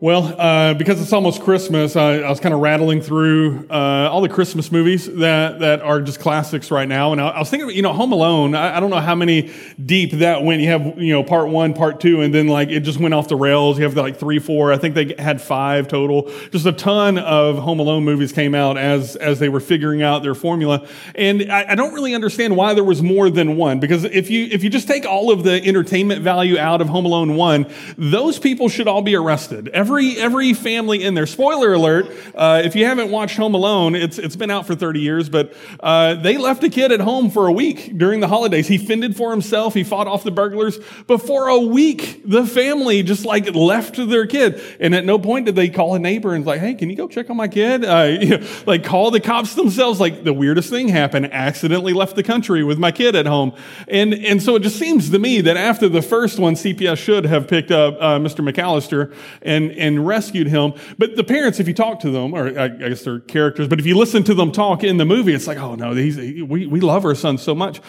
Well, uh, because it's almost Christmas, I, I was kind of rattling through uh, all the Christmas movies that, that are just classics right now. And I, I was thinking, you know, Home Alone, I, I, don't know how many deep that went. You have, you know, part one, part two, and then like it just went off the rails. You have like three, four. I think they had five total. Just a ton of Home Alone movies came out as, as they were figuring out their formula. And I, I don't really understand why there was more than one. Because if you, if you just take all of the entertainment value out of Home Alone 1, those people should all be arrested every every family in there. Spoiler alert: uh, if you haven't watched Home Alone, it's it's been out for 30 years, but uh, they left a kid at home for a week during the holidays. He fended for himself. He fought off the burglars. But for a week, the family just like left their kid, and at no point did they call a neighbor and like, "Hey, can you go check on my kid?" Uh, you know, like call the cops themselves. Like the weirdest thing happened: accidentally left the country with my kid at home, and and so it just seems to me that after the first one, CPS should have picked up uh, Mr. McCallister and and rescued him. But the parents, if you talk to them, or I guess they're characters, but if you listen to them talk in the movie, it's like, oh no, he's, we, we love our son so much.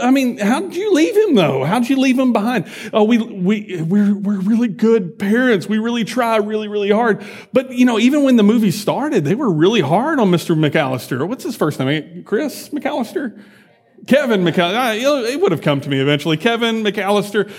I mean, how did you leave him though? How did you leave him behind? Oh, we, we, we're, we're really good parents. We really try really, really hard. But, you know, even when the movie started, they were really hard on Mr. McCallister. What's his first name? Chris McCallister? Kevin McCallister, it would have come to me eventually. Kevin McCallister,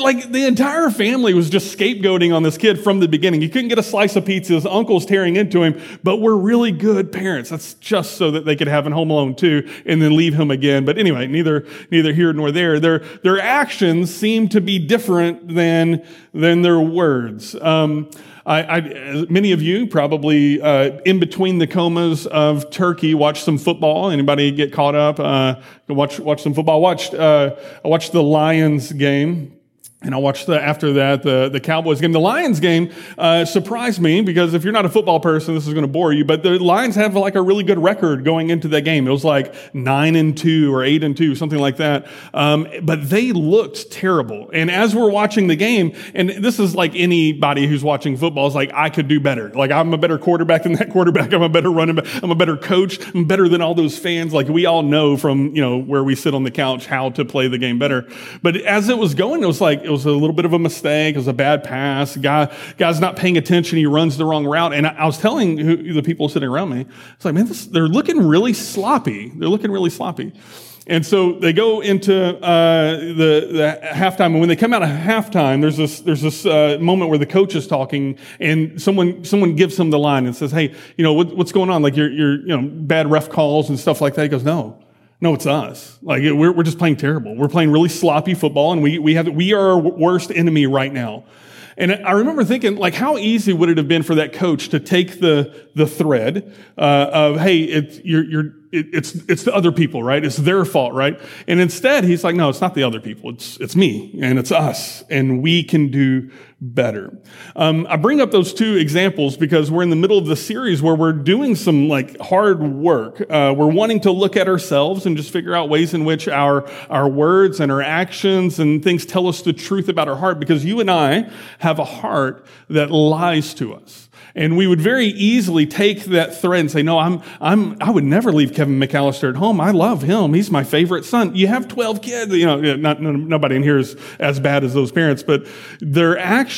like the entire family was just scapegoating on this kid from the beginning. He couldn't get a slice of pizza. His uncle's tearing into him, but we're really good parents. That's just so that they could have him Home Alone too, and then leave him again. But anyway, neither neither here nor there. Their their actions seem to be different than than their words. Um, I, I, many of you probably uh, in between the comas of Turkey watched some football. Anybody get caught up? Uh, watch watch some football. Watched uh, I watched the Lions game and I watched the, after that the, the Cowboys game. The Lions game uh, surprised me because if you're not a football person, this is going to bore you. But the Lions have like a really good record going into that game. It was like nine and two or eight and two, something like that. Um, but they looked terrible. And as we're watching the game, and this is like anybody who's watching football is like, I could do better. Like I'm a better quarterback than that quarterback. I'm a better running back. I'm a better coach. I'm better than all those fans. Like we all know from you know where we sit on the couch how to play the game better. But as it was going, it was like it was a little bit of a mistake. It was a bad pass. Guy, guy's not paying attention. He runs the wrong route. And I, I was telling who, the people sitting around me, it's like, man, this, they're looking really sloppy. They're looking really sloppy. And so they go into uh, the, the halftime, and when they come out of halftime, there's this there's this uh, moment where the coach is talking, and someone someone gives him the line and says, "Hey, you know what, what's going on? Like you're you're you know bad ref calls and stuff like that." He goes, "No, no, it's us. Like we're, we're just playing terrible. We're playing really sloppy football and we, we have, we are our worst enemy right now. And I remember thinking, like, how easy would it have been for that coach to take the, the thread, uh, of, hey, it's, you're, you're, it's, it's the other people, right? It's their fault, right? And instead, he's like, no, it's not the other people. It's, it's me and it's us and we can do better. Um, I bring up those two examples because we're in the middle of the series where we're doing some like hard work. Uh, we're wanting to look at ourselves and just figure out ways in which our, our words and our actions and things tell us the truth about our heart because you and I have a heart that lies to us. And we would very easily take that thread and say, no, I'm, I'm, I would never leave Kevin McCallister at home. I love him. He's my favorite son. You have 12 kids. You know, not, nobody in here is as bad as those parents, but their actions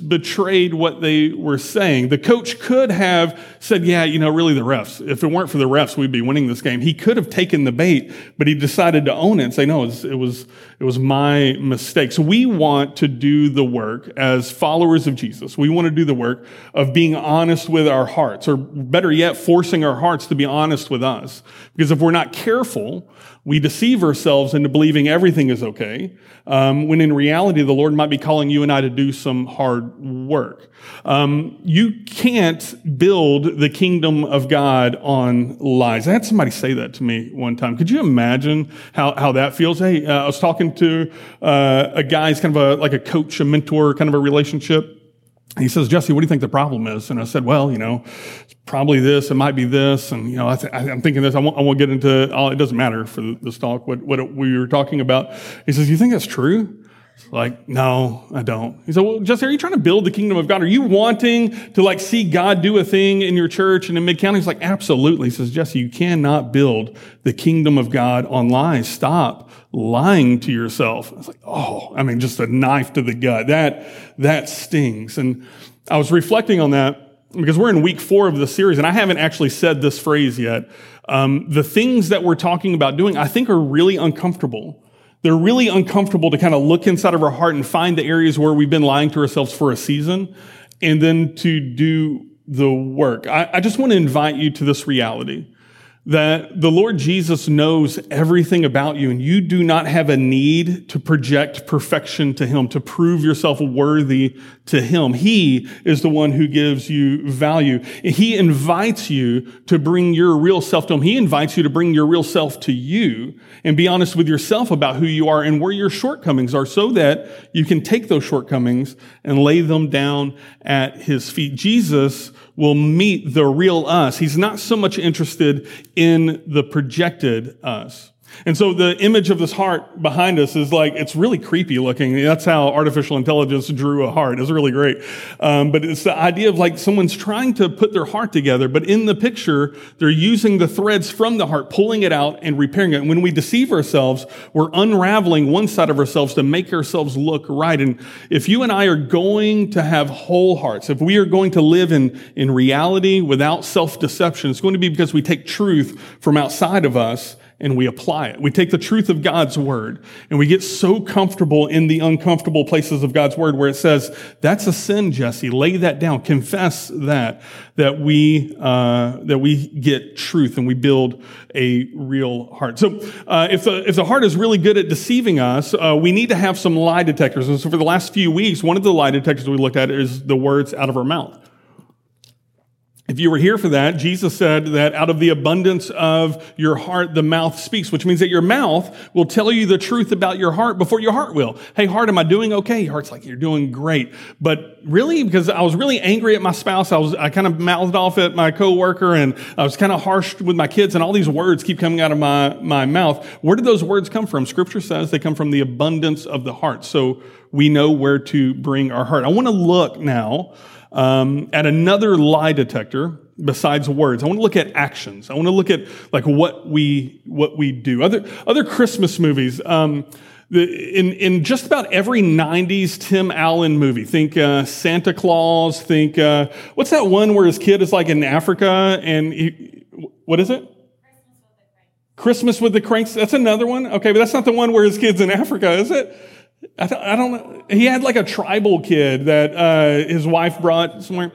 betrayed what they were saying. The coach could have said, yeah, you know, really the refs. If it weren't for the refs, we'd be winning this game. He could have taken the bait, but he decided to own it and say, no, it was, it was, it was my mistake. So we want to do the work as followers of Jesus. We want to do the work of being honest with our hearts, or better yet, forcing our hearts to be honest with us. Because if we're not careful, we deceive ourselves into believing everything is okay, um, when in reality, the Lord might be calling you and I to do some hard work. Um, you can't build the kingdom of God on lies. I had somebody say that to me one time. Could you imagine how, how that feels? Hey, uh, I was talking to uh, a guy, he's kind of a, like a coach, a mentor kind of a relationship he says, Jesse, what do you think the problem is? And I said, well, you know, it's probably this, it might be this. And, you know, I am thinking this, I won't, I won't get into, all, it doesn't matter for this talk, what, what we were talking about. He says, you think that's true? Like, no, I don't. He said, well, Jesse, are you trying to build the kingdom of God? Are you wanting to like see God do a thing in your church and in Mid County? He's like, absolutely. He says, Jesse, you cannot build the kingdom of God on lies. Stop lying to yourself. It's like, oh, I mean, just a knife to the gut. That, that stings. And, I was reflecting on that because we're in week four of the series, and I haven't actually said this phrase yet. Um, the things that we're talking about doing, I think, are really uncomfortable. They're really uncomfortable to kind of look inside of our heart and find the areas where we've been lying to ourselves for a season, and then to do the work. I, I just want to invite you to this reality that the Lord Jesus knows everything about you and you do not have a need to project perfection to Him, to prove yourself worthy to Him. He is the one who gives you value. He invites you to bring your real self to Him. He invites you to bring your real self to you and be honest with yourself about who you are and where your shortcomings are so that you can take those shortcomings and lay them down at His feet. Jesus will meet the real us. He's not so much interested in the projected us. And so the image of this heart behind us is like, it's really creepy looking. That's how artificial intelligence drew a heart. It's really great. Um, but it's the idea of like someone's trying to put their heart together, but in the picture, they're using the threads from the heart, pulling it out and repairing it. And when we deceive ourselves, we're unraveling one side of ourselves to make ourselves look right. And if you and I are going to have whole hearts, if we are going to live in, in reality without self-deception, it's going to be because we take truth from outside of us and we apply it. We take the truth of God's word and we get so comfortable in the uncomfortable places of God's word where it says, that's a sin, Jesse. Lay that down. Confess that, that we, uh, that we get truth and we build a real heart. So, uh, if the, if the heart is really good at deceiving us, uh, we need to have some lie detectors. And so for the last few weeks, one of the lie detectors we looked at is the words out of our mouth. If you were here for that, Jesus said that out of the abundance of your heart, the mouth speaks, which means that your mouth will tell you the truth about your heart before your heart will. Hey, heart, am I doing okay? Your heart's like, you're doing great. But really, because I was really angry at my spouse, I was, I kind of mouthed off at my coworker and I was kind of harsh with my kids and all these words keep coming out of my, my mouth. Where did those words come from? Scripture says they come from the abundance of the heart. So we know where to bring our heart. I want to look now um, at another lie detector besides words. I want to look at actions. I want to look at like what we what we do. Other other Christmas movies. Um, the, in in just about every '90s Tim Allen movie, think uh, Santa Clause. Think uh, what's that one where his kid is like in Africa and he, what is it? Christmas with the Cranks. That's another one. Okay, but that's not the one where his kid's in Africa, is it? I, th- I don't know. He had like a tribal kid that uh, his wife brought somewhere.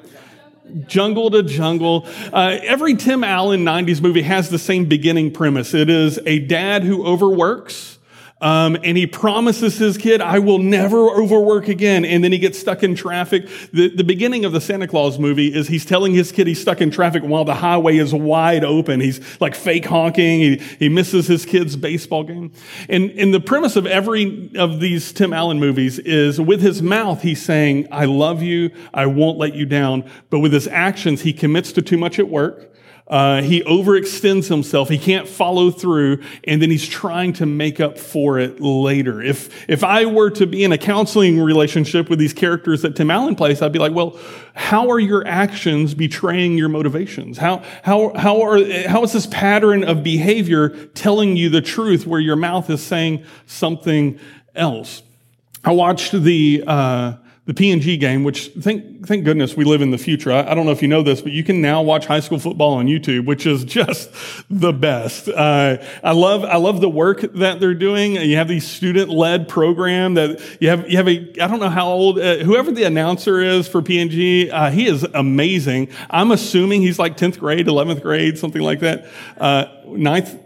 Jungle to jungle. Uh, every Tim Allen 90s movie has the same beginning premise. It is a dad who overworks um, and he promises his kid, I will never overwork again. And then he gets stuck in traffic. The, the beginning of the Santa Clause movie is he's telling his kid he's stuck in traffic while the highway is wide open. He's like fake honking. He, he misses his kid's baseball game. And, and the premise of every of these Tim Allen movies is with his mouth, he's saying, I love you. I won't let you down. But with his actions, he commits to too much at work. Uh, he overextends himself. He can't follow through, and then he's trying to make up for it later. If if I were to be in a counseling relationship with these characters that Tim Allen plays, I'd be like, well, how are your actions betraying your motivations? How how how are how is this pattern of behavior telling you the truth where your mouth is saying something else? I watched the. Uh, the P&G game, which thank, thank goodness we live in the future. I, I, don't know if you know this, but you can now watch high school football on YouTube, which is just the best. Uh, I love, I love the work that they're doing. You have these student-led program that you have, you have a, I don't know how old, uh, whoever the announcer is for P&G, uh, he is amazing. I'm assuming he's like 10th grade, 11th grade, something like that. Uh, ninth,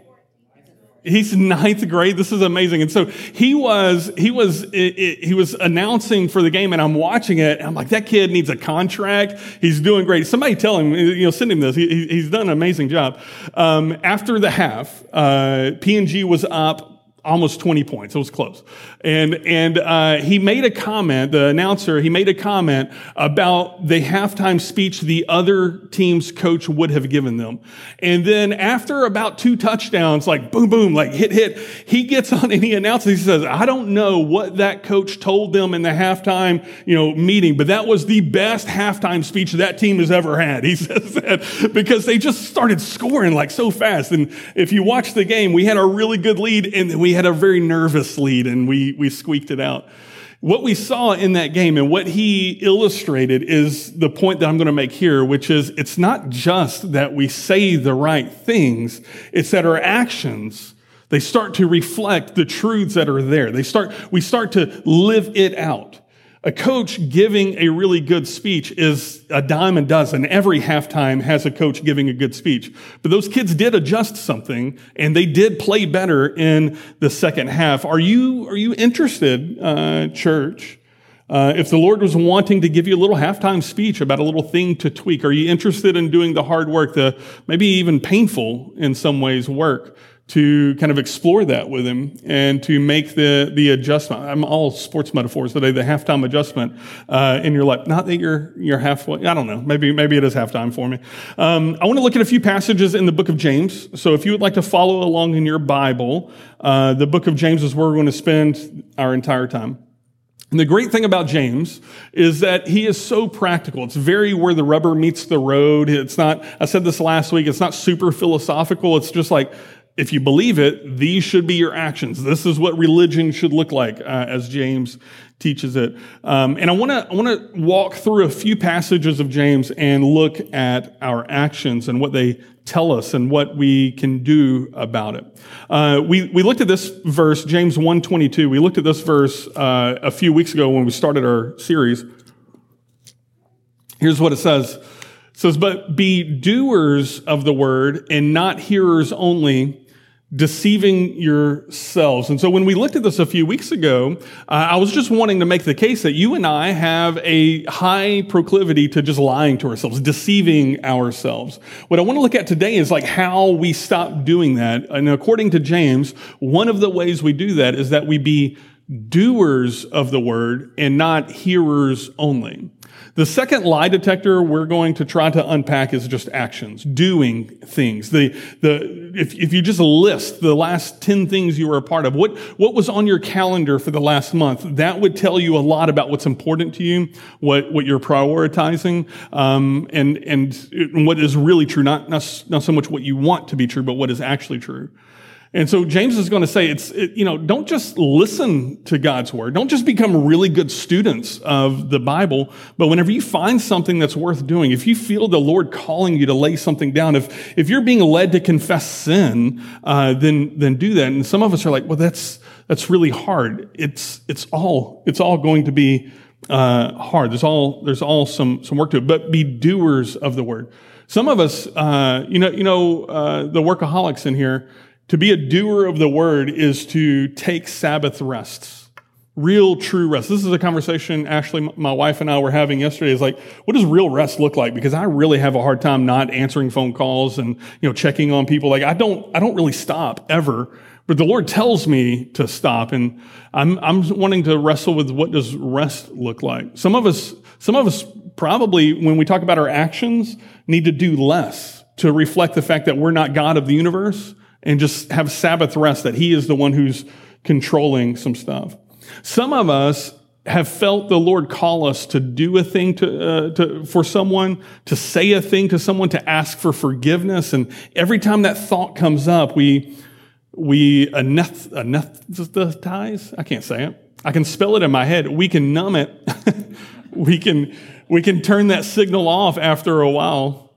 He's ninth grade. This is amazing. And so he was, he was, he was announcing for the game and I'm watching it I'm like, that kid needs a contract. He's doing great. Somebody tell him, you know, send him this. He, he's done an amazing job. Um, after the half, uh, P&G was up almost 20 points. It was close. And, and uh, he made a comment, the announcer, he made a comment about the halftime speech the other team's coach would have given them. And then after about two touchdowns, like boom, boom, like hit, hit, he gets on and he announces, he says, I don't know what that coach told them in the halftime, you know, meeting, but that was the best halftime speech that team has ever had. He says that because they just started scoring like so fast. And if you watch the game, we had a really good lead and we had a very nervous lead and we, we squeaked it out. what we saw in that game and what he illustrated is the point that I'm going to make here, which is it's not just that we say the right things, it's that our actions, they start to reflect the truths that are there. They start, we start to live it out. A coach giving a really good speech is a dime a dozen. Every halftime has a coach giving a good speech. But those kids did adjust something and they did play better in the second half. Are you, are you interested, uh, church? Uh, if the Lord was wanting to give you a little halftime speech about a little thing to tweak, are you interested in doing the hard work, the maybe even painful in some ways work to kind of explore that with him and to make the, the adjustment. I'm all sports metaphors today, the halftime adjustment, uh, in your life. Not that you're, you're halfway, I don't know, maybe, maybe it is halftime for me. Um, I want to look at a few passages in the book of James. So if you would like to follow along in your Bible, uh, the book of James is where we're going to spend our entire time. And the great thing about James is that he is so practical. It's very where the rubber meets the road. It's not, I said this last week, it's not super philosophical. It's just like, if you believe it, these should be your actions. This is what religion should look like, uh, as James teaches it. Um, and I want to I want to walk through a few passages of James and look at our actions and what they tell us and what we can do about it. Uh, we we looked at this verse, James 1.22. We looked at this verse uh, a few weeks ago when we started our series. Here's what it says It says, but be doers of the word and not hearers only, deceiving yourselves. And so when we looked at this a few weeks ago, uh, I was just wanting to make the case that you and I have a high proclivity to just lying to ourselves, deceiving ourselves. What I want to look at today is like how we stop doing that. And according to James, one of the ways we do that is that we be doers of the word and not hearers only. The second lie detector we're going to try to unpack is just actions, doing things. The, the, if, if you just list the last 10 things you were a part of, what, what was on your calendar for the last month, that would tell you a lot about what's important to you, what, what you're prioritizing, um, and, and what is really true, not, not, not so much what you want to be true, but what is actually true. And so James is going to say it's, it, you know, don't just listen to God's word. Don't just become really good students of the Bible. But whenever you find something that's worth doing, if you feel the Lord calling you to lay something down, if, if you're being led to confess sin, uh, then, then do that. And some of us are like, well, that's, that's really hard. It's, it's all, it's all going to be, uh, hard. There's all, there's all some, some work to it, but be doers of the word. Some of us, uh, you know, you know, uh, the workaholics in here, to be a doer of the word is to take Sabbath rests. Real true rest. This is a conversation Ashley, my wife and I were having yesterday is like, what does real rest look like? Because I really have a hard time not answering phone calls and, you know, checking on people. Like I don't, I don't really stop ever, but the Lord tells me to stop and I'm, I'm wanting to wrestle with what does rest look like. Some of us, some of us probably when we talk about our actions need to do less to reflect the fact that we're not God of the universe and just have Sabbath rest, that He is the one who's controlling some stuff. Some of us have felt the Lord call us to do a thing to, uh, to, for someone, to say a thing to someone, to ask for forgiveness. And every time that thought comes up, we, we aneth- anesthetize. I can't say it. I can spell it in my head. We can numb it. we can, we can turn that signal off after a while.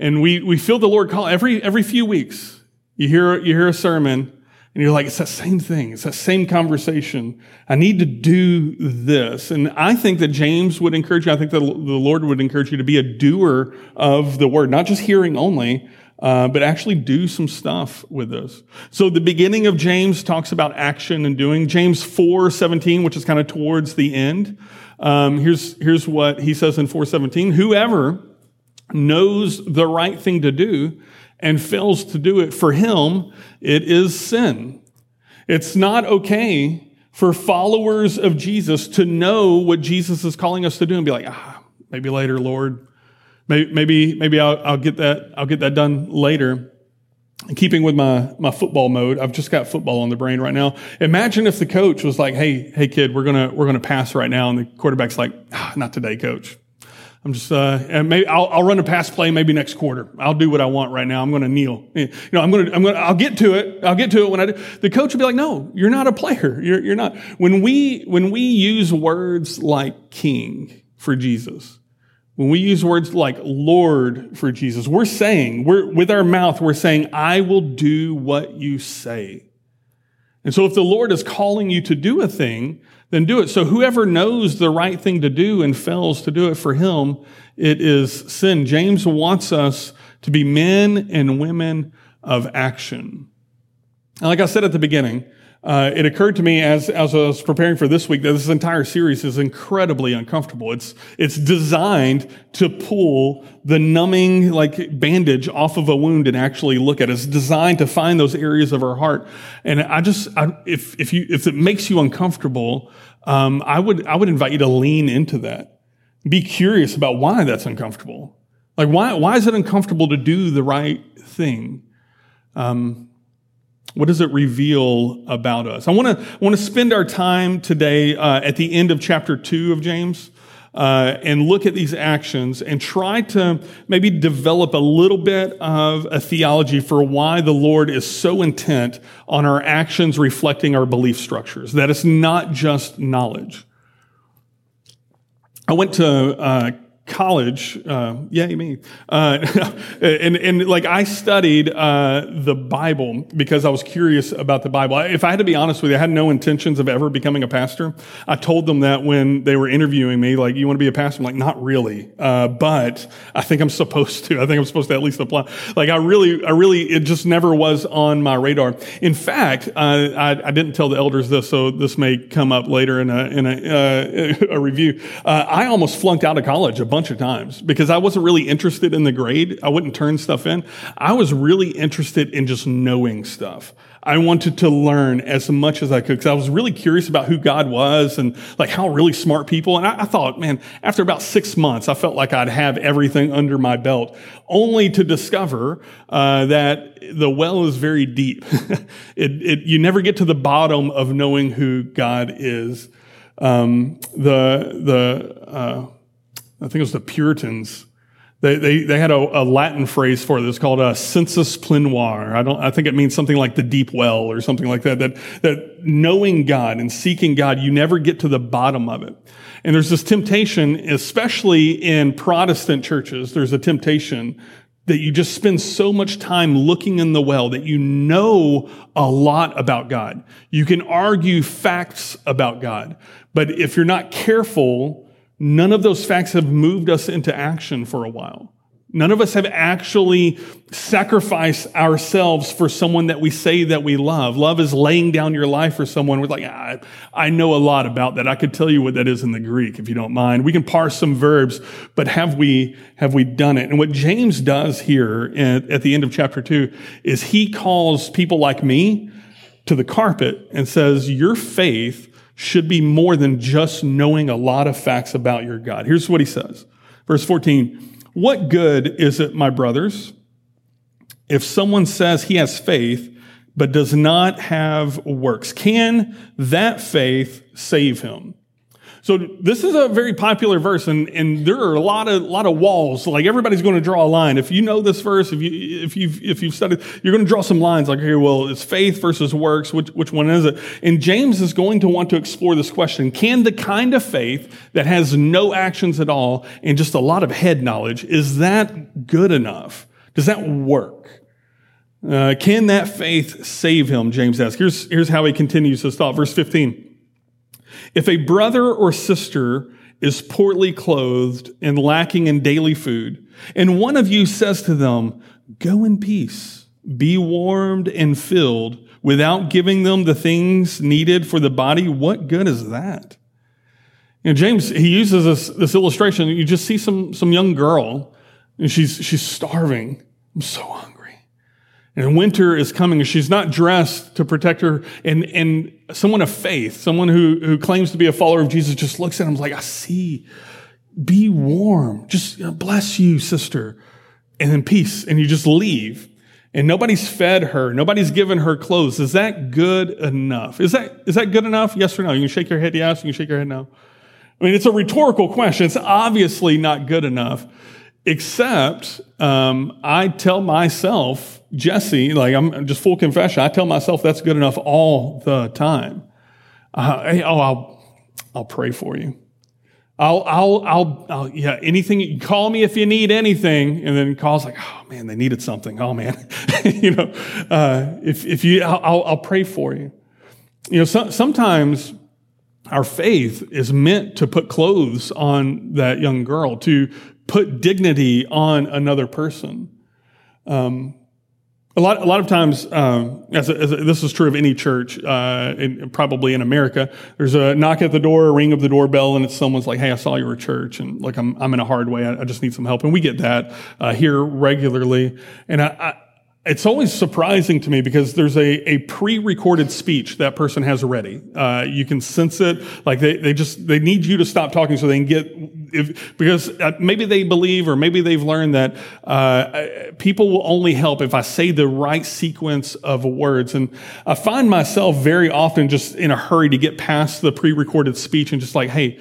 And we, we feel the Lord call every, every few weeks. You hear, you hear a sermon and you're like, it's that same thing. It's that same conversation. I need to do this. And I think that James would encourage you. I think that the Lord would encourage you to be a doer of the word, not just hearing only, uh, but actually do some stuff with this. So the beginning of James talks about action and doing. James 4, 17, which is kind of towards the end. Um, here's, here's what he says in 417. Whoever knows the right thing to do and fails to do it, for him, it is sin. It's not okay for followers of Jesus to know what Jesus is calling us to do and be like, ah, maybe later, Lord. Maybe, maybe, maybe I'll, I'll get that, I'll get that done later. In keeping with my, my football mode, I've just got football on the brain right now. Imagine if the coach was like, Hey, hey kid, we're going to, we're going to pass right now. And the quarterback's like, ah, not today, coach. I'm just, uh, and maybe I'll, I'll run a pass play maybe next quarter. I'll do what I want right now. I'm going to kneel. You know, I'm going to, I'm going to, I'll get to it. I'll get to it when I do. The coach will be like, no, you're not a player. You're, you're not. When we, when we use words like king for Jesus, when we use words like Lord for Jesus, we're saying, we're, with our mouth, we're saying, I will do what you say. And so if the Lord is calling you to do a thing, then do it. So whoever knows the right thing to do and fails to do it for him, it is sin. James wants us to be men and women of action. And like I said at the beginning, uh, it occurred to me as, as I was preparing for this week that this entire series is incredibly uncomfortable. It's, it's designed to pull the numbing, like bandage off of a wound and actually look at it. It's designed to find those areas of our heart. And I just, I, if, if you, if it makes you uncomfortable, um, I would, I would invite you to lean into that. Be curious about why that's uncomfortable. Like, why, why is it uncomfortable to do the right thing? Um, what does it reveal about us? I want to want to spend our time today uh, at the end of chapter two of James. Uh, and look at these actions and try to maybe develop a little bit of a theology for why the Lord is so intent on our actions reflecting our belief structures, that it's not just knowledge. I went to uh, college, uh, yay me, uh, and and like I studied uh, the Bible because I was curious about the Bible. If I had to be honest with you, I had no intentions of ever becoming a pastor. I told them that when they were interviewing me, like, "You want to be a pastor?" I'm like, "Not really, uh, but I think I'm supposed to. I think I'm supposed to at least apply." Like, I really, I really, it just never was on my radar. In fact, uh, I, I, didn't tell the elders this, so this may come up later in a in a, uh, a review. I almost flunked out of college a bunch bunch of times because I wasn't really interested in the grade. I wouldn't turn stuff in. I was really interested in just knowing stuff. I wanted to learn as much as I could because I was really curious about who God was and like how really smart people. And I, I, thought, man, after about six months, I felt like I'd have everything under my belt, only to discover uh, that the well is very deep. it, it, you never get to the bottom of knowing who God is. Um, the the uh, I think it was the Puritans. They, they, they had a, a Latin phrase for this called uh, a sensus plenior. I don't, I think it means something like the deep well or something like that, that, that knowing God and seeking God, you never get to the bottom of it. And there's this temptation, especially in Protestant churches, there's a temptation that you just spend so much time looking in the well that you know a lot about God. You can argue facts about God. But if you're not careful, None of those facts have moved us into action for a while. None of us have actually sacrificed ourselves for someone that we say that we love. Love is laying down your life for someone. We're like, I, I know a lot about that. I could tell you what that is in the Greek, if you don't mind. We can parse some verbs, but have we, have we done it? And what James does here at, at the end of chapter two is he calls people like me to the carpet and says, your faith should be more than just knowing a lot of facts about your God. Here's what he says. Verse 14. What good is it, my brothers, if someone says he has faith, but does not have works? Can that faith save him? So this is a very popular verse, and, and there are a lot of lot of walls. Like everybody's going to draw a line. If you know this verse, if you if you've if you've studied, you're going to draw some lines. Like, okay, well, it's faith versus works. Which which one is it? And James is going to want to explore this question: Can the kind of faith that has no actions at all and just a lot of head knowledge is that good enough? Does that work? Uh, can that faith save him? James asks. Here's here's how he continues his thought. Verse 15. If a brother or sister is poorly clothed and lacking in daily food, and one of you says to them, Go in peace, be warmed and filled, without giving them the things needed for the body, what good is that? You know, James, he uses this, this illustration. You just see some, some young girl, and she's, she's starving. I'm so hungry. And winter is coming, and she's not dressed to protect her. And, and someone of faith, someone who, who claims to be a follower of Jesus, just looks at him like, I see. Be warm. Just bless you, sister. And then peace. And you just leave. And nobody's fed her. Nobody's given her clothes. Is that good enough? Is that, is that good enough? Yes or no? You can shake your head yes. You can shake your head no. I mean, it's a rhetorical question. It's obviously not good enough, except um, I tell myself, Jesse, like I'm just full confession, I tell myself that's good enough all the time. Uh, hey, oh, I'll, I'll pray for you. I'll, I'll, I'll, I'll, yeah, anything, call me if you need anything. And then calls like, oh man, they needed something. Oh man, you know, uh, if, if you, I'll, I'll pray for you. You know, so, sometimes our faith is meant to put clothes on that young girl, to put dignity on another person. Um, a lot, a lot of times, um, as, a, as a, this is true of any church, uh, in, probably in America, there's a knock at the door, a ring of the doorbell, and it's someone's like, "Hey, I saw you were at church, and like I'm, I'm in a hard way. I, I just need some help." And we get that uh, here regularly, and I, it's always surprising to me because there's a, a pre-recorded speech that person has ready. Uh, you can sense it. Like they, they just, they need you to stop talking so they can get, if, because uh, maybe they believe or maybe they've learned that, uh, people will only help if I say the right sequence of words. And I find myself very often just in a hurry to get past the pre-recorded speech and just like, hey,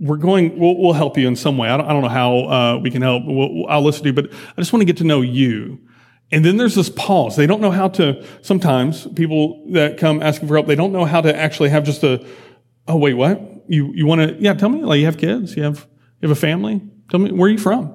we're going, we'll, we'll help you in some way. I don't, I don't know how, uh, we can help. We'll, I'll listen to you, but I just want to get to know you. And then there's this pause. They don't know how to, sometimes people that come asking for help, they don't know how to actually have just a, oh, wait, what? You, you want to, yeah, tell me, like you have kids, you have, you have a family? Tell me, where are you from?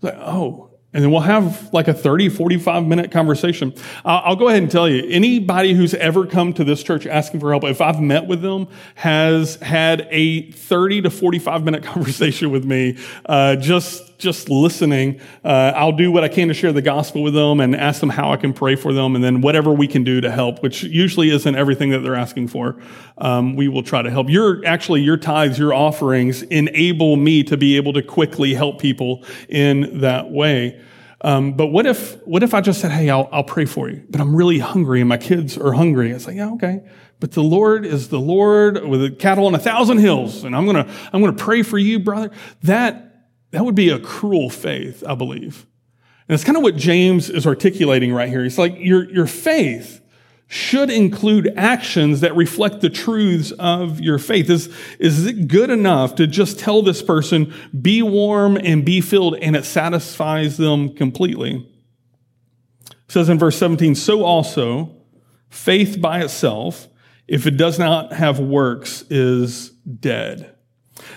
Like, oh, and then we'll have like a 30, 45 minute conversation. I'll go ahead and tell you, anybody who's ever come to this church asking for help, if I've met with them, has had a 30 to 45 minute conversation with me, uh, just just listening. Uh, I'll do what I can to share the gospel with them and ask them how I can pray for them, and then whatever we can do to help, which usually isn't everything that they're asking for. Um, we will try to help. Your actually your tithes, your offerings enable me to be able to quickly help people in that way. Um, but what if what if I just said, "Hey, I'll, I'll pray for you," but I'm really hungry and my kids are hungry? It's like, yeah, okay. But the Lord is the Lord with cattle on a thousand hills, and I'm gonna I'm gonna pray for you, brother. That that would be a cruel faith, I believe. And it's kind of what James is articulating right here. He's like your, your faith should include actions that reflect the truths of your faith. Is, is it good enough to just tell this person, be warm and be filled, and it satisfies them completely? It says in verse 17, so also faith by itself, if it does not have works, is dead.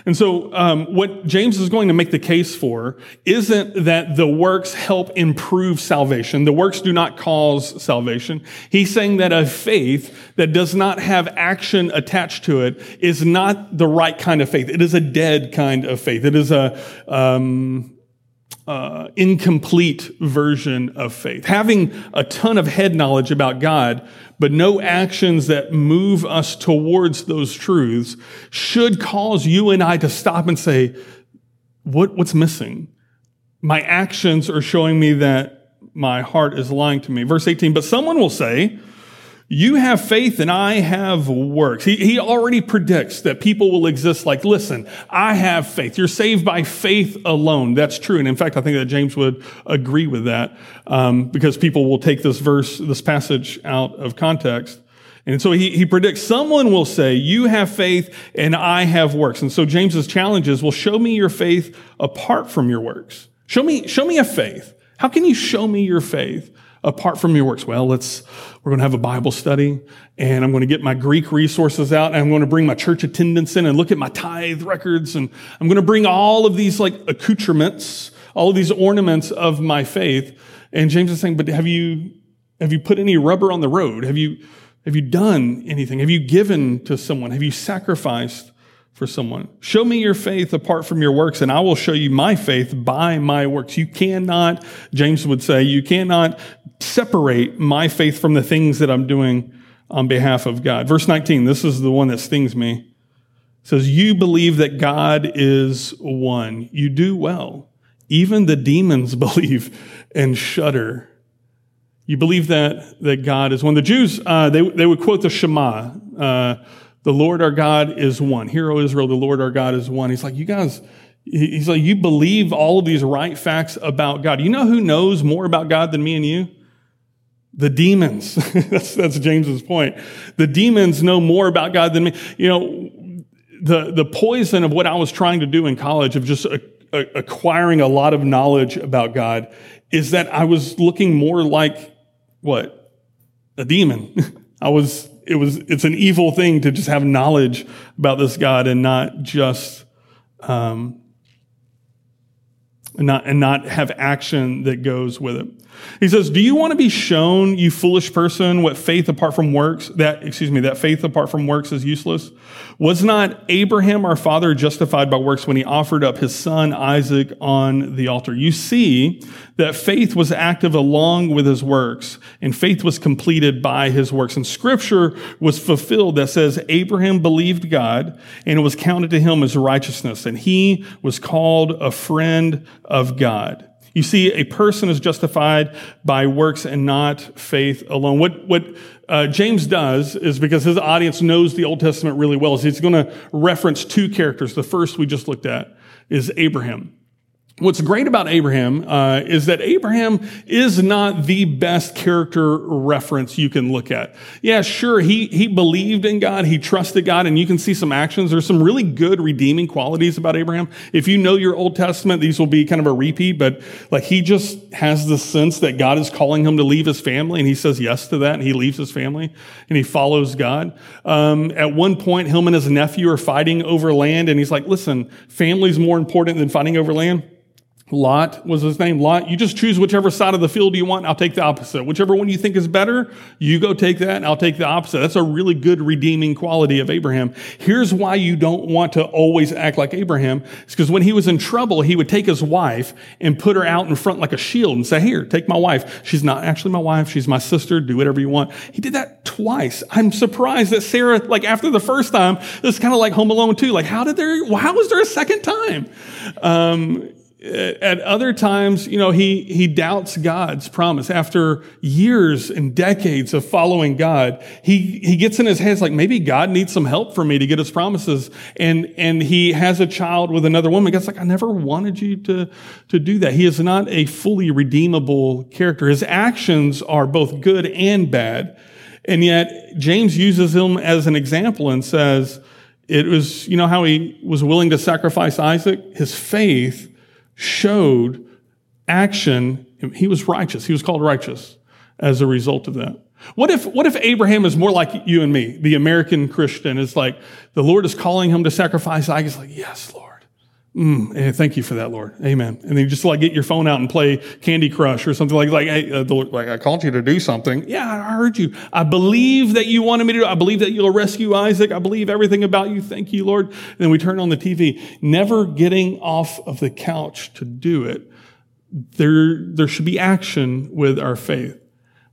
And so, um, what James is going to make the case for isn't that the works help improve salvation. The works do not cause salvation. He's saying that a faith that does not have action attached to it is not the right kind of faith. It is a dead kind of faith. It is a, um, uh, incomplete version of faith. Having a ton of head knowledge about God, but no actions that move us towards those truths should cause you and I to stop and say, what, what's missing? My actions are showing me that my heart is lying to me. Verse 18, but someone will say, you have faith and I have works. He, he already predicts that people will exist like, listen, I have faith. You're saved by faith alone. That's true. And in fact, I think that James would agree with that um, because people will take this verse, this passage out of context. And so he, he predicts someone will say, you have faith and I have works. And so James's challenge is, well, show me your faith apart from your works. Show me, show me a faith. How can you show me your faith apart from your works? Well, let's, we're going to have a Bible study and I'm going to get my Greek resources out and I'm going to bring my church attendance in and look at my tithe records and I'm going to bring all of these like accoutrements, all of these ornaments of my faith. And James is saying, but have you, have you put any rubber on the road? Have you, have you done anything? Have you given to someone? Have you sacrificed for someone. Show me your faith apart from your works, and I will show you my faith by my works. You cannot, James would say, you cannot separate my faith from the things that I'm doing on behalf of God. Verse 19, this is the one that stings me. It says, You believe that God is one. You do well. Even the demons believe and shudder. You believe that, that God is one. The Jews, uh, they, they would quote the Shema. Uh, the Lord our God is one. Hear, O Israel, the Lord our God is one. He's like, you guys, he's like, you believe all of these right facts about God. You know who knows more about God than me and you? The demons. that's, that's James's point. The demons know more about God than me. You know, the, the poison of what I was trying to do in college of just a, a, acquiring a lot of knowledge about God is that I was looking more like what? A demon. I was, it was, it's an evil thing to just have knowledge about this God and not just, um, and not, and not have action that goes with it. He says, Do you want to be shown, you foolish person, what faith apart from works, that, excuse me, that faith apart from works is useless? Was not Abraham our father justified by works when he offered up his son Isaac on the altar? You see that faith was active along with his works, and faith was completed by his works. And scripture was fulfilled that says Abraham believed God, and it was counted to him as righteousness, and he was called a friend of God. You see, a person is justified by works and not faith alone. What, what uh, James does is because his audience knows the Old Testament really well, is he's going to reference two characters. The first we just looked at is Abraham. What's great about Abraham uh, is that Abraham is not the best character reference you can look at. Yeah, sure, he he believed in God, he trusted God, and you can see some actions. There's some really good redeeming qualities about Abraham. If you know your Old Testament, these will be kind of a repeat, but like he just has the sense that God is calling him to leave his family, and he says yes to that, and he leaves his family and he follows God. Um, at one point, him and his nephew are fighting over land, and he's like, "Listen, family's more important than fighting over land." Lot was his name. Lot, you just choose whichever side of the field you want. I'll take the opposite. Whichever one you think is better, you go take that and I'll take the opposite. That's a really good redeeming quality of Abraham. Here's why you don't want to always act like Abraham. It's because when he was in trouble, he would take his wife and put her out in front like a shield and say, here, take my wife. She's not actually my wife. She's my sister. Do whatever you want. He did that twice. I'm surprised that Sarah, like after the first time, it's kind of like Home Alone too. Like how did there, how was there a second time? Um, Uh, at other times, you know, he, he doubts God's promise. After years and decades of following God, he, he gets in his head, like, maybe God needs some help for me to get his promises. And, and he has a child with another woman. God's like, I never wanted you to, to do that. He is not a fully redeemable character. His actions are both good and bad. And yet, James uses him as an example and says, it was, you know, how he was willing to sacrifice Isaac? His faith showed action. He was righteous. He was called righteous as a result of that. What if, what if Abraham is more like you and me, the American Christian? Is like the Lord is calling him to sacrifice Isaac. He's like, yes, Lord. Mm, thank you for that, Lord. Amen. And then you just like get your phone out and play Candy Crush or something like like, hey, uh, the, like I called you to do something. Yeah, I heard you. I believe that you wanted me to. I believe that you'll rescue Isaac. I believe everything about you. Thank you, Lord. And then we turn on the TV, never getting off of the couch to do it. There, there should be action with our faith.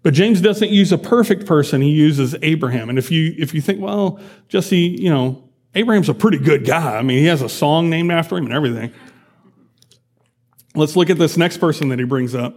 But James doesn't use a perfect person. He uses Abraham. And if you, if you think, well, Jesse, you know, Abraham's a pretty good guy. I mean, he has a song named after him and everything. Let's look at this next person that he brings up.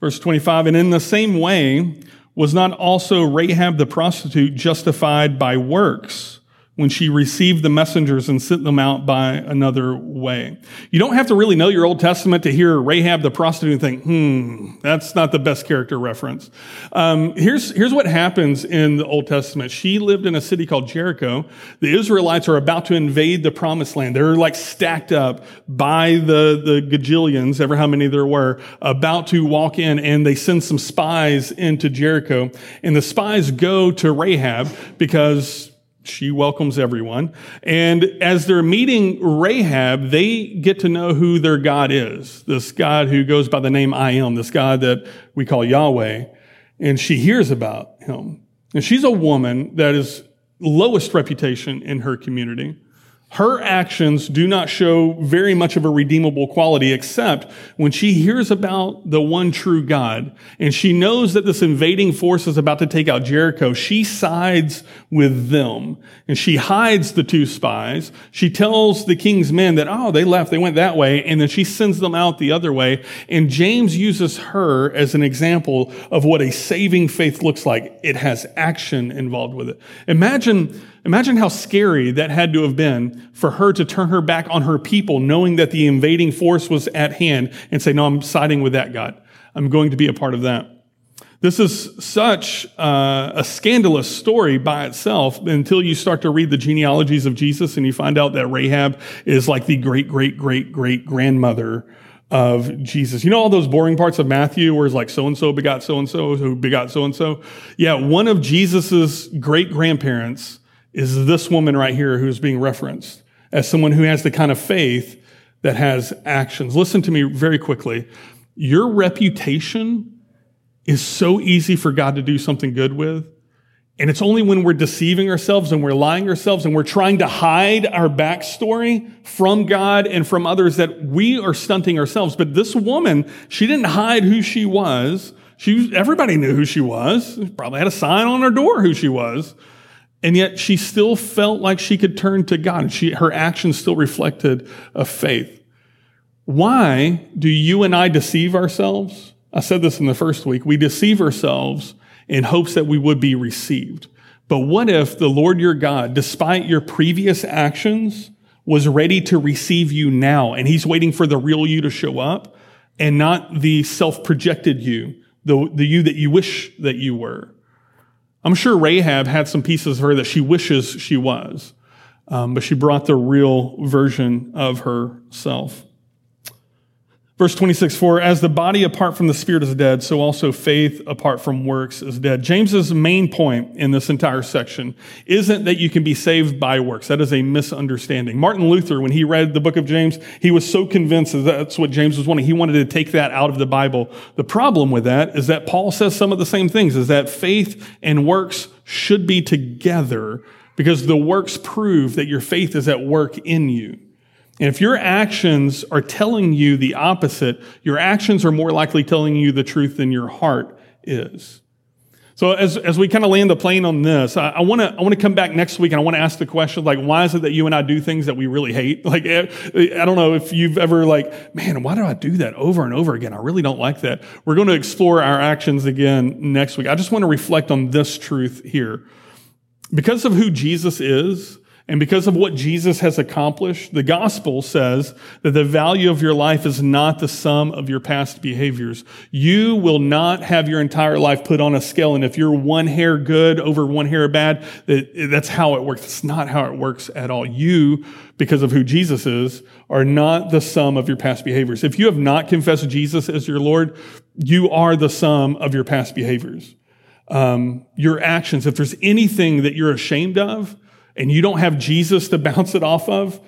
Verse 25, and in the same way, was not also Rahab the prostitute justified by works when she received the messengers and sent them out by another way. You don't have to really know your Old Testament to hear Rahab the prostitute and think, hmm, that's not the best character reference. Um, here's, here's what happens in the Old Testament. She lived in a city called Jericho. The Israelites are about to invade the promised land. They're like stacked up by the, the gajillions, ever how many there were, about to walk in and they send some spies into Jericho. And the spies go to Rahab because she welcomes everyone. And as they're meeting Rahab, they get to know who their God is. This God who goes by the name I am, this God that we call Yahweh. And she hears about him. And she's a woman that is lowest reputation in her community her actions do not show very much of a redeemable quality except when she hears about the one true God and she knows that this invading force is about to take out Jericho. She sides with them and she hides the two spies. She tells the king's men that, oh, they left, they went that way. And then she sends them out the other way. And James uses her as an example of what a saving faith looks like. It has action involved with it. Imagine Imagine how scary that had to have been for her to turn her back on her people, knowing that the invading force was at hand and say, No, I'm siding with that God. I'm going to be a part of that. This is such uh, a scandalous story by itself until you start to read the genealogies of Jesus and you find out that Rahab is like the great, great, great, great grandmother of Jesus. You know all those boring parts of Matthew where it's like so and so begot so and so who begot so and so? Yeah, one of Jesus's great grandparents is this woman right here who's being referenced as someone who has the kind of faith that has actions. Listen to me very quickly. Your reputation is so easy for God to do something good with. And it's only when we're deceiving ourselves and we're lying ourselves and we're trying to hide our backstory from God and from others that we are stunting ourselves. But this woman, she didn't hide who she was. She, everybody knew who she was. Probably had a sign on her door who she was. And yet she still felt like she could turn to God. She, her actions still reflected a faith. Why do you and I deceive ourselves? I said this in the first week. We deceive ourselves in hopes that we would be received. But what if the Lord your God, despite your previous actions, was ready to receive you now and he's waiting for the real you to show up and not the self-projected you, the, the you that you wish that you were? I'm sure Rahab had some pieces of her that she wishes she was, um, but she brought the real version of herself. Verse 26, for as the body apart from the spirit is dead, so also faith apart from works is dead. James's main point in this entire section isn't that you can be saved by works. That is a misunderstanding. Martin Luther, when he read the book of James, he was so convinced that that's what James was wanting. He wanted to take that out of the Bible. The problem with that is that Paul says some of the same things, is that faith and works should be together because the works prove that your faith is at work in you. And if your actions are telling you the opposite, your actions are more likely telling you the truth than your heart is. So as, as we kind of land the plane on this, I want to I want to come back next week and I want to ask the question like, why is it that you and I do things that we really hate? Like, I don't know if you've ever like, man, why do I do that over and over again? I really don't like that. We're going to explore our actions again next week. I just want to reflect on this truth here. Because of who Jesus is, and because of what Jesus has accomplished, the gospel says that the value of your life is not the sum of your past behaviors. You will not have your entire life put on a scale. And if you're one hair good over one hair bad, that's how it works. It's not how it works at all. You, because of who Jesus is, are not the sum of your past behaviors. If you have not confessed Jesus as your Lord, you are the sum of your past behaviors. Um, your actions, if there's anything that you're ashamed of, and you don't have Jesus to bounce it off of,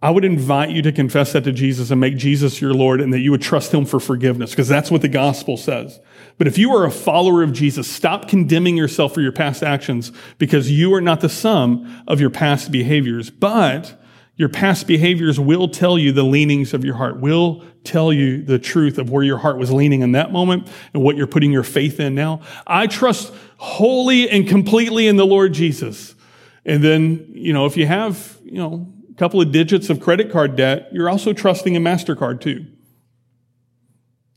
I would invite you to confess that to Jesus and make Jesus your Lord and that you would trust him for forgiveness because that's what the gospel says. But if you are a follower of Jesus, stop condemning yourself for your past actions because you are not the sum of your past behaviors. But your past behaviors will tell you the leanings of your heart, will tell you the truth of where your heart was leaning in that moment and what you're putting your faith in now. I trust wholly and completely in the Lord Jesus. And then, you know, if you have, you know, a couple of digits of credit card debt, you're also trusting a MasterCard too.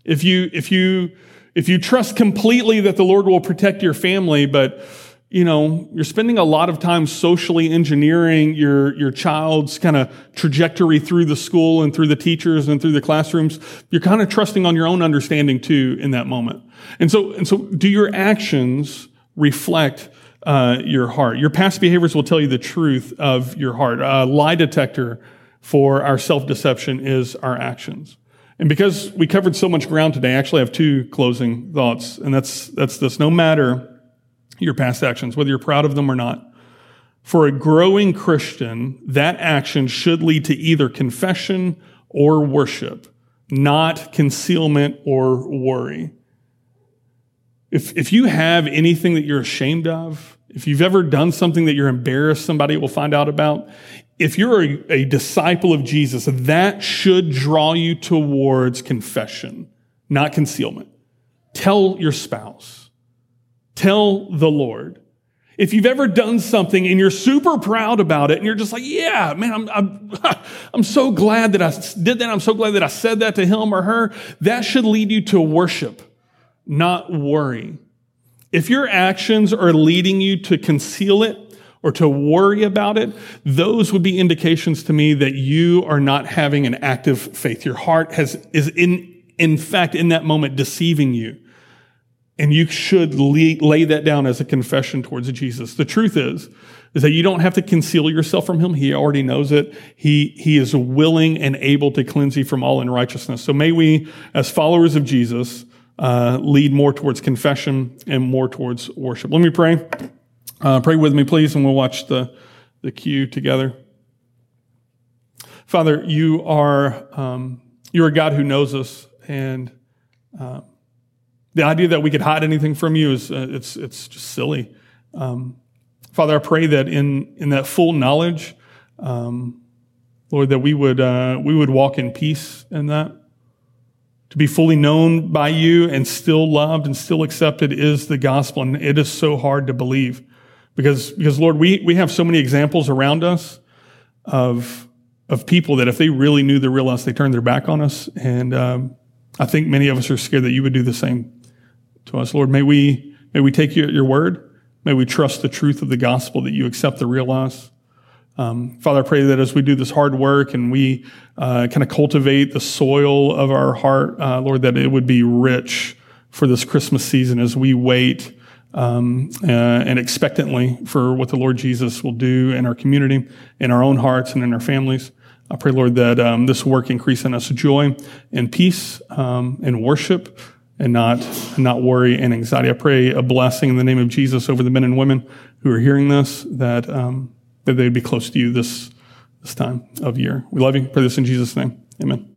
If you, if you, if you trust completely that the Lord will protect your family, but, you know, you're spending a lot of time socially engineering your, your child's kind of trajectory through the school and through the teachers and through the classrooms. You're kind of trusting on your own understanding too in that moment. And so, and so do your actions reflect uh, your heart. Your past behaviors will tell you the truth of your heart. A lie detector for our self deception is our actions. And because we covered so much ground today, I actually have two closing thoughts, and that's, that's this. No matter your past actions, whether you're proud of them or not, for a growing Christian, that action should lead to either confession or worship, not concealment or worry. If, if you have anything that you're ashamed of, if you've ever done something that you're embarrassed somebody will find out about, if you're a, a disciple of Jesus, that should draw you towards confession, not concealment. Tell your spouse. Tell the Lord. If you've ever done something and you're super proud about it and you're just like, yeah, man, I'm, I'm, I'm so glad that I did that. I'm so glad that I said that to him or her. That should lead you to worship not worry. If your actions are leading you to conceal it or to worry about it, those would be indications to me that you are not having an active faith. Your heart has, is in, in fact, in that moment deceiving you. and you should lay, that down as a confession towards Jesus. The truth is, is that you don't have to conceal yourself from him. He already knows it. He, he is willing and able to cleanse you from all unrighteousness. So may we, as followers of Jesus, uh, lead more towards confession and more towards worship. Let me pray. Uh, pray with me, please, and we'll watch the, the cue together. Father, you are, um, you're a God who knows us, and uh, the idea that we could hide anything from you is uh, it's it's just silly. Um, Father, I pray that in in that full knowledge, um, Lord, that we would uh, we would walk in peace in that. To be fully known by you and still loved and still accepted is the gospel, and it is so hard to believe because because Lord, we we have so many examples around us of of people that if they really knew the real us, they turned their back on us, and um, I think many of us are scared that you would do the same to us. Lord, may we, may we take your, your word. May we trust the truth of the gospel that you accept the real us. Um, Father, I pray that as we do this hard work and we uh, kind of cultivate the soil of our heart, uh, Lord, that it would be rich for this Christmas season as we wait um, uh, and expectantly for what the Lord Jesus will do in our community, in our own hearts, and in our families. I pray, Lord, that um, this work increase in us joy and peace um, and worship and not, not worry and anxiety. I pray a blessing in the name of Jesus over the men and women who are hearing this, that, um, that they'd be close to you this, this time of year. We love you. Pray this in Jesus' name. Amen.